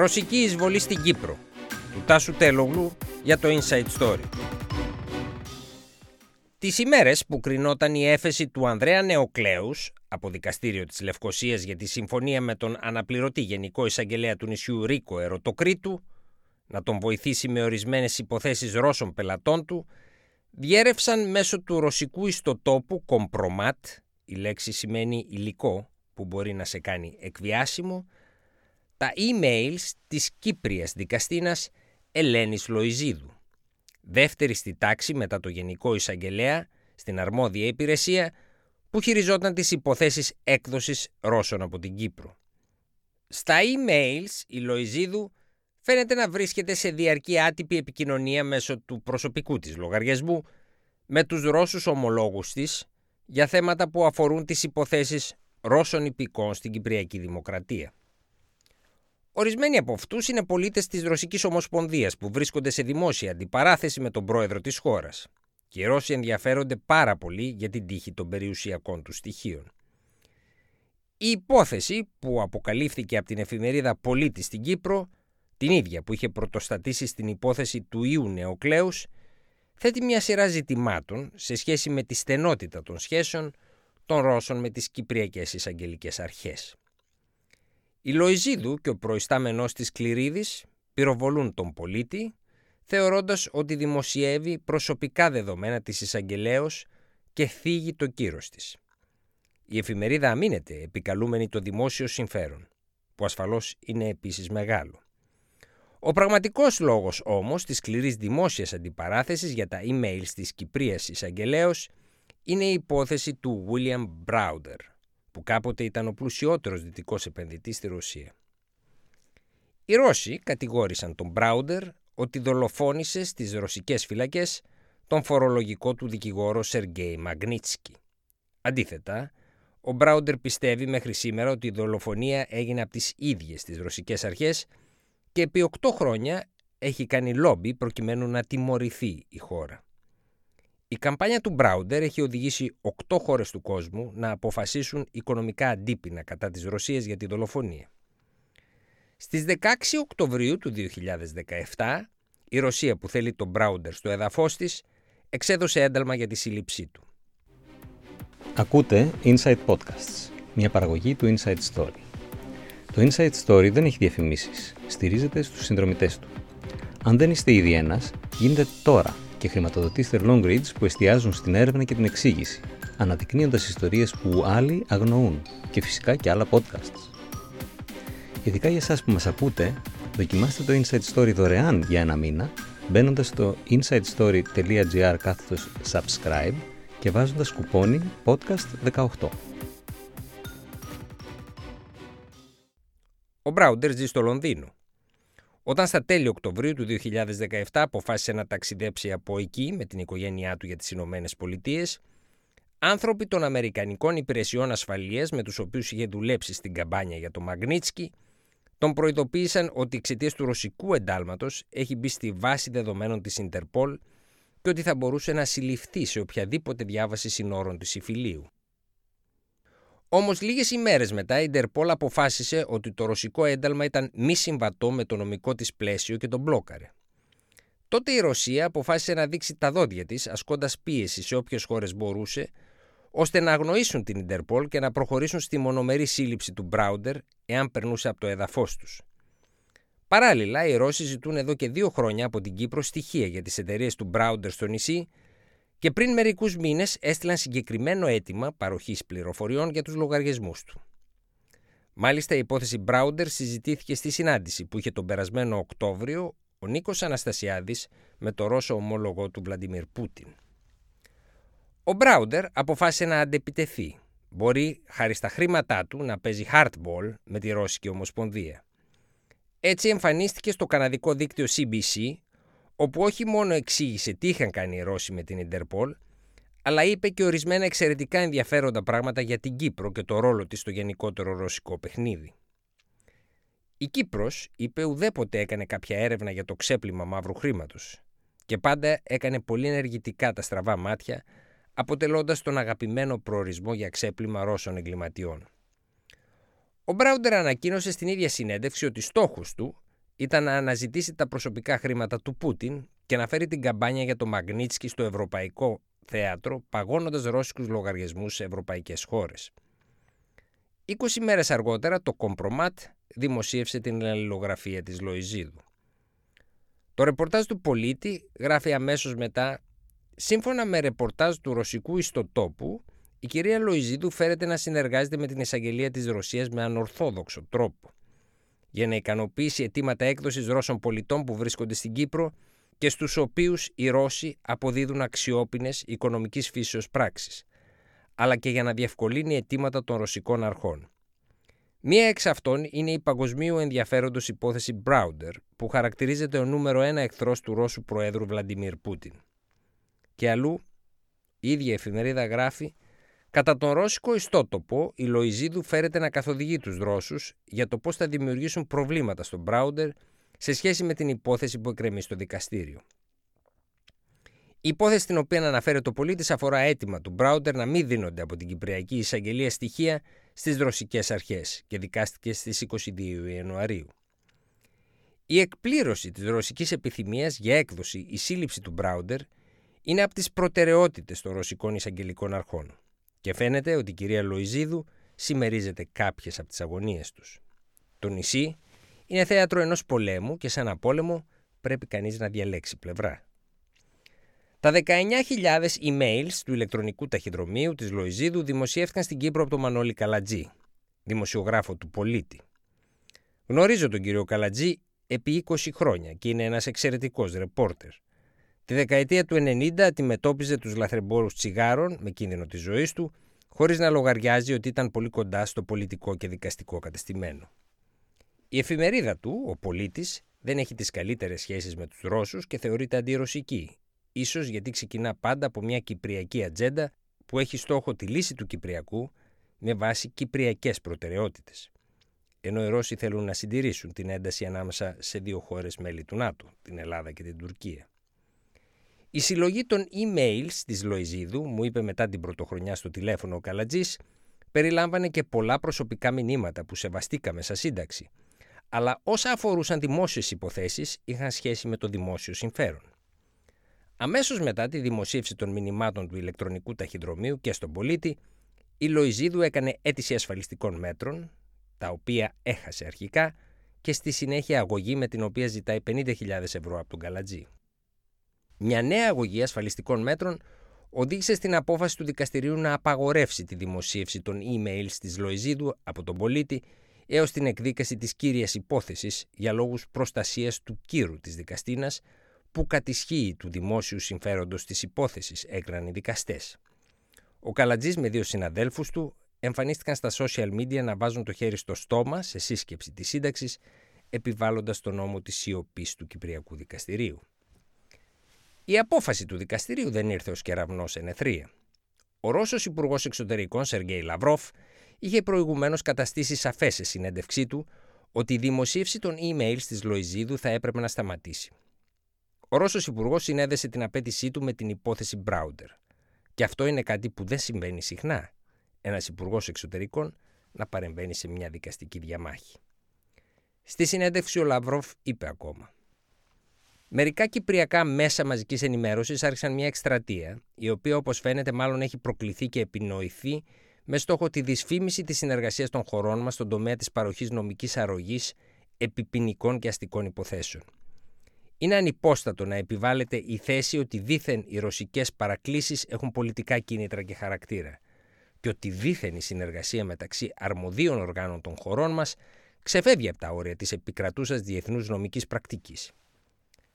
Ρωσική εισβολή στην Κύπρο του Τάσου Τέλογλου για το Inside Story. Τις ημέρες που κρινόταν η έφεση του Ανδρέα Νεοκλέους από δικαστήριο της Λευκοσίας για τη συμφωνία με τον αναπληρωτή Γενικό Εισαγγελέα του νησιού Ρίκο Ερωτοκρίτου να τον βοηθήσει με ορισμένες υποθέσεις Ρώσων πελατών του, διέρευσαν μέσω του ρωσικού ιστοτόπου Compromat, η λέξη σημαίνει υλικό που μπορεί να σε κάνει εκβιάσιμο, τα emails της Κύπριας δικαστήνας Ελένης Λοϊζίδου, δεύτερη στη τάξη μετά το Γενικό Εισαγγελέα στην αρμόδια υπηρεσία που χειριζόταν τις υποθέσεις έκδοσης Ρώσων από την Κύπρο. Στα emails η Λοϊζίδου φαίνεται να βρίσκεται σε διαρκή άτυπη επικοινωνία μέσω του προσωπικού της λογαριασμού με τους Ρώσους ομολόγους της για θέματα που αφορούν τις υποθέσεις Ρώσων υπηκών στην Κυπριακή Δημοκρατία. Ορισμένοι από αυτούς είναι πολίτες της Ρωσικής Ομοσπονδίας που βρίσκονται σε δημόσια αντιπαράθεση με τον πρόεδρο της χώρας. Και οι Ρώσοι ενδιαφέρονται πάρα πολύ για την τύχη των περιουσιακών τους στοιχείων. Η υπόθεση που αποκαλύφθηκε από την εφημερίδα Πολίτη στην Κύπρο, την ίδια που είχε πρωτοστατήσει στην υπόθεση του Ιού Νεοκλέους, θέτει μια σειρά ζητημάτων σε σχέση με τη στενότητα των σχέσεων των Ρώσων με τις Κυπριακές Εισαγγελικές Αρχές. Η Λοϊζίδου και ο προϊστάμενός της Κληρίδης πυροβολούν τον πολίτη, θεωρώντας ότι δημοσιεύει προσωπικά δεδομένα της εισαγγελέως και θίγει το κύρος της. Η εφημερίδα αμήνεται επικαλούμενη το δημόσιο συμφέρον, που ασφαλώς είναι επίσης μεγάλο. Ο πραγματικός λόγος όμως της σκληρής δημόσιας αντιπαράθεσης για τα email της Κυπρίας εισαγγελέως είναι η υπόθεση του William Browder, που κάποτε ήταν ο πλουσιότερος δυτικός επενδυτής στη Ρωσία. Οι Ρώσοι κατηγόρησαν τον Μπράουντερ ότι δολοφόνησε στις ρωσικές φυλακές τον φορολογικό του δικηγόρο Σεργέη Μαγνίτσκι. Αντίθετα, ο Μπράουντερ πιστεύει μέχρι σήμερα ότι η δολοφονία έγινε από τις ίδιες τις ρωσικές αρχές και επί 8 χρόνια έχει κάνει λόμπι προκειμένου να τιμωρηθεί η χώρα. Η καμπάνια του Μπράουντερ έχει οδηγήσει 8 χώρες του κόσμου να αποφασίσουν οικονομικά αντίπεινα κατά της Ρωσίας για τη δολοφονία. Στις 16 Οκτωβρίου του 2017, η Ρωσία που θέλει τον Μπράουντερ στο έδαφος της, εξέδωσε ένταλμα για τη σύλληψή του. Ακούτε Inside Podcasts, μια παραγωγή του Inside Story. Το Inside Story δεν έχει διαφημίσεις, στηρίζεται στους συνδρομητές του. Αν δεν είστε ήδη ένας, γίνετε τώρα και χρηματοδοτήστε Long Reads που εστιάζουν στην έρευνα και την εξήγηση, αναδεικνύοντας ιστορίες που άλλοι αγνοούν και φυσικά και άλλα podcasts. Ειδικά για εσάς που μας ακούτε, δοκιμάστε το Inside Story δωρεάν για ένα μήνα, μπαίνοντας στο insidestory.gr κάθετος subscribe και βάζοντας κουπόνι podcast 18. Ο Μπράουντερ ζει στο Λονδίνο όταν στα τέλη Οκτωβρίου του 2017 αποφάσισε να ταξιδέψει από εκεί με την οικογένειά του για τις Ηνωμένες Πολιτείες, άνθρωποι των Αμερικανικών Υπηρεσιών Ασφαλείας με τους οποίους είχε δουλέψει στην καμπάνια για το Μαγνίτσκι, τον προειδοποίησαν ότι εξαιτία του ρωσικού εντάλματος έχει μπει στη βάση δεδομένων της Ιντερπολ και ότι θα μπορούσε να συλληφθεί σε οποιαδήποτε διάβαση συνόρων της Ιφιλίου. Όμως λίγες ημέρες μετά η Ιντερπόλ αποφάσισε ότι το ρωσικό ένταλμα ήταν μη συμβατό με το νομικό της πλαίσιο και τον μπλόκαρε. Τότε η Ρωσία αποφάσισε να δείξει τα δόντια της ασκώντας πίεση σε όποιες χώρες μπορούσε ώστε να αγνοήσουν την Ιντερπόλ και να προχωρήσουν στη μονομερή σύλληψη του Μπράουντερ εάν περνούσε από το έδαφος τους. Παράλληλα, οι Ρώσοι ζητούν εδώ και δύο χρόνια από την Κύπρο στοιχεία για τις εταιρείες του Μπράουντερ στο νησί και πριν μερικούς μήνες έστειλαν συγκεκριμένο αίτημα παροχής πληροφοριών για τους λογαριασμούς του. Μάλιστα η υπόθεση Μπράουντερ συζητήθηκε στη συνάντηση που είχε τον περασμένο Οκτώβριο ο Νίκος Αναστασιάδης με το Ρώσο ομόλογο του Βλαντιμίρ Πούτιν. Ο Μπράουντερ αποφάσισε να αντεπιτεθεί. Μπορεί, χάρη στα χρήματά του, να παίζει hardball με τη Ρώσικη Ομοσπονδία. Έτσι εμφανίστηκε στο καναδικό δίκτυο CBC όπου όχι μόνο εξήγησε τι είχαν κάνει οι Ρώσοι με την Ιντερπολ, αλλά είπε και ορισμένα εξαιρετικά ενδιαφέροντα πράγματα για την Κύπρο και το ρόλο της στο γενικότερο ρωσικό παιχνίδι. Η Κύπρος, είπε, ουδέποτε έκανε κάποια έρευνα για το ξέπλυμα μαύρου χρήματος και πάντα έκανε πολύ ενεργητικά τα στραβά μάτια, αποτελώντας τον αγαπημένο προορισμό για ξέπλυμα Ρώσων εγκληματιών. Ο Μπράουντερ ανακοίνωσε στην ίδια συνέντευξη ότι στόχος του ήταν να αναζητήσει τα προσωπικά χρήματα του Πούτιν και να φέρει την καμπάνια για το Μαγνίτσκι στο ευρωπαϊκό θέατρο, παγώνοντας ρώσικους λογαριασμούς σε ευρωπαϊκές χώρες. 20 μέρες αργότερα το Κομπρομάτ δημοσίευσε την αλληλογραφία της Λοϊζίδου. Το ρεπορτάζ του πολίτη γράφει αμέσως μετά «Σύμφωνα με ρεπορτάζ του ρωσικού ιστοτόπου, η κυρία Λοϊζίδου φέρεται να συνεργάζεται με την εισαγγελία της Ρωσίας με ανορθόδοξο τρόπο για να ικανοποιήσει αιτήματα έκδοσης Ρώσων πολιτών που βρίσκονται στην Κύπρο και στους οποίους οι Ρώσοι αποδίδουν αξιόπινες οικονομικής φύσεως πράξεις, αλλά και για να διευκολύνει αιτήματα των ρωσικών αρχών. Μία εξ αυτών είναι η παγκοσμίου ενδιαφέροντος υπόθεση Browder, που χαρακτηρίζεται ο νούμερο ένα εχθρός του Ρώσου Προέδρου Βλαντιμίρ Πούτιν. Και αλλού, η ίδια εφημερίδα γράφει Κατά τον ρώσικο ιστότοπο, η Λοϊζίδου φέρεται να καθοδηγεί τους Ρώσους για το πώς θα δημιουργήσουν προβλήματα στον Μπράουντερ σε σχέση με την υπόθεση που εκκρεμεί στο δικαστήριο. Η υπόθεση στην οποία αναφέρεται ο πολίτης αφορά αίτημα του Μπράουντερ να μην δίνονται από την Κυπριακή Εισαγγελία στοιχεία στις ρωσικές αρχές και δικάστηκε στις 22 Ιανουαρίου. Η εκπλήρωση της ρωσικής επιθυμίας για έκδοση ή σύλληψη του Μπράουντερ είναι από τις προτεραιότητες των ρωσικών εισαγγελικών αρχών. Και φαίνεται ότι η κυρία Λοϊζίδου συμμερίζεται κάποιες από τις αγωνίες τους. Το νησί είναι θέατρο ενός πολέμου και σε ένα πόλεμο πρέπει κανείς να διαλέξει πλευρά. Τα 19.000 emails του ηλεκτρονικού ταχυδρομείου της Λοϊζίδου δημοσιεύτηκαν στην Κύπρο από τον Μανώλη Καλατζή, δημοσιογράφο του Πολίτη. Γνωρίζω τον κύριο Καλατζή επί 20 χρόνια και είναι ένας εξαιρετικός ρεπόρτερ. Τη δεκαετία του 90 αντιμετώπιζε τους λαθρεμπόρους τσιγάρων με κίνδυνο της ζωής του, χωρίς να λογαριάζει ότι ήταν πολύ κοντά στο πολιτικό και δικαστικό κατεστημένο. Η εφημερίδα του, ο πολίτης, δεν έχει τις καλύτερες σχέσεις με τους Ρώσους και θεωρείται αντιρωσική, ίσως γιατί ξεκινά πάντα από μια κυπριακή ατζέντα που έχει στόχο τη λύση του Κυπριακού με βάση κυπριακές προτεραιότητες. Ενώ οι Ρώσοι θέλουν να συντηρήσουν την ένταση ανάμεσα σε δύο χώρες μέλη του ΝΑΤΟ, την Ελλάδα και την Τουρκία. Η συλλογή των emails της Λοϊζίδου, μου είπε μετά την πρωτοχρονιά στο τηλέφωνο ο Καλατζής, περιλάμβανε και πολλά προσωπικά μηνύματα που σεβαστήκαμε σαν σύνταξη, αλλά όσα αφορούσαν δημόσιες υποθέσεις είχαν σχέση με το δημόσιο συμφέρον. Αμέσως μετά τη δημοσίευση των μηνυμάτων του ηλεκτρονικού ταχυδρομείου και στον πολίτη, η Λοϊζίδου έκανε αίτηση ασφαλιστικών μέτρων, τα οποία έχασε αρχικά, και στη συνέχεια αγωγή με την οποία ζητάει 50.000 ευρώ από τον Καλατζή. Μια νέα αγωγή ασφαλιστικών μέτρων οδήγησε στην απόφαση του δικαστηρίου να απαγορεύσει τη δημοσίευση των emails της Λοϊζίδου από τον πολίτη έως την εκδίκαση της κύριας υπόθεσης για λόγους προστασίας του κύρου της δικαστίνας που κατησχύει του δημόσιου συμφέροντος της υπόθεσης, έκραν οι δικαστές. Ο Καλατζής με δύο συναδέλφους του εμφανίστηκαν στα social media να βάζουν το χέρι στο στόμα σε σύσκεψη της σύνταξης επιβάλλοντας τον νόμο της σιωπής του Κυπριακού Δικαστηρίου. Η απόφαση του δικαστηρίου δεν ήρθε ως κεραυνός εν εθρία. Ο Ρώσος Υπουργός Εξωτερικών Σεργέη Λαυρόφ είχε προηγουμένως καταστήσει σαφές σε συνέντευξή του ότι η δημοσίευση των emails της Λοϊζίδου θα έπρεπε να σταματήσει. Ο Ρώσος Υπουργός συνέδεσε την απέτησή του με την υπόθεση Μπράουντερ. Και αυτό είναι κάτι που δεν συμβαίνει συχνά. Ένας Υπουργός Εξωτερικών να παρεμβαίνει σε μια δικαστική διαμάχη. Στη συνέντευξη ο Λαυρόφ είπε ακόμα Μερικά κυπριακά μέσα μαζικής ενημέρωσης άρχισαν μια εκστρατεία, η οποία όπως φαίνεται μάλλον έχει προκληθεί και επινοηθεί με στόχο τη δυσφήμιση της συνεργασίας των χωρών μας στον τομέα της παροχής νομικής αρρωγής επιποινικών και αστικών υποθέσεων. Είναι ανυπόστατο να επιβάλλεται η θέση ότι δήθεν οι ρωσικές παρακλήσεις έχουν πολιτικά κίνητρα και χαρακτήρα και ότι δήθεν η συνεργασία μεταξύ αρμοδίων οργάνων των χωρών μας ξεφεύγει από τα όρια της επικρατούσας διεθνούς νομικής πρακτικής.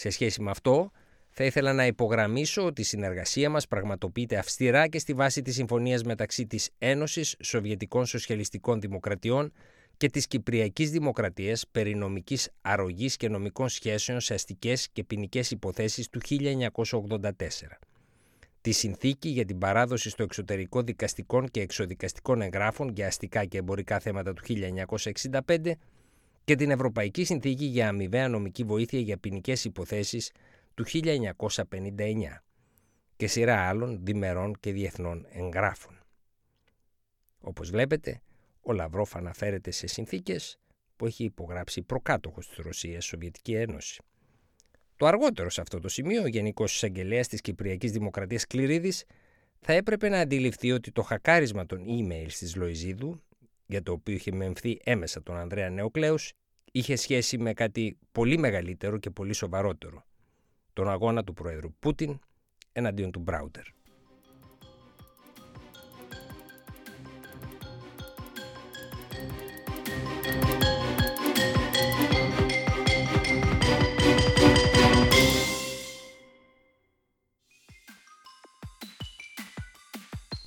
Σε σχέση με αυτό, θα ήθελα να υπογραμμίσω ότι η συνεργασία μας πραγματοποιείται αυστηρά και στη βάση της συμφωνίας μεταξύ της Ένωσης Σοβιετικών Σοσιαλιστικών Δημοκρατιών και της Κυπριακής Δημοκρατίας περί νομικής αρρωγής και νομικών σχέσεων σε αστικές και ποινικές υποθέσεις του 1984. Τη συνθήκη για την παράδοση στο εξωτερικό δικαστικών και εξοδικαστικών εγγράφων για αστικά και εμπορικά θέματα του 1965 και την Ευρωπαϊκή Συνθήκη για Αμοιβαία Νομική Βοήθεια για ποινικές υποθέσεις του 1959 και σειρά άλλων διμερών και διεθνών εγγράφων. Όπως βλέπετε, ο Λαυρόφ αναφέρεται σε συνθήκες που έχει υπογράψει προκάτοχος της Ρωσίας Σοβιετική Ένωση. Το αργότερο σε αυτό το σημείο, ο Γενικός Εισαγγελέας της Κυπριακής Δημοκρατίας Κληρίδης θα έπρεπε να αντιληφθεί ότι το χακάρισμα των email της Λοϊζίδου, για το οποίο είχε μεμφθεί έμεσα τον Ανδρέα Νεοκλέους, είχε σχέση με κάτι πολύ μεγαλύτερο και πολύ σοβαρότερο. Τον αγώνα του Πρόεδρου Πούτιν εναντίον του Μπράουτερ.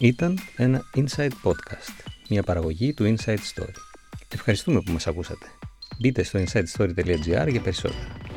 Ήταν ένα Inside Podcast, μια παραγωγή του Inside Story. Ευχαριστούμε που μας ακούσατε. Μπείτε στο insidestory.gr για περισσότερα.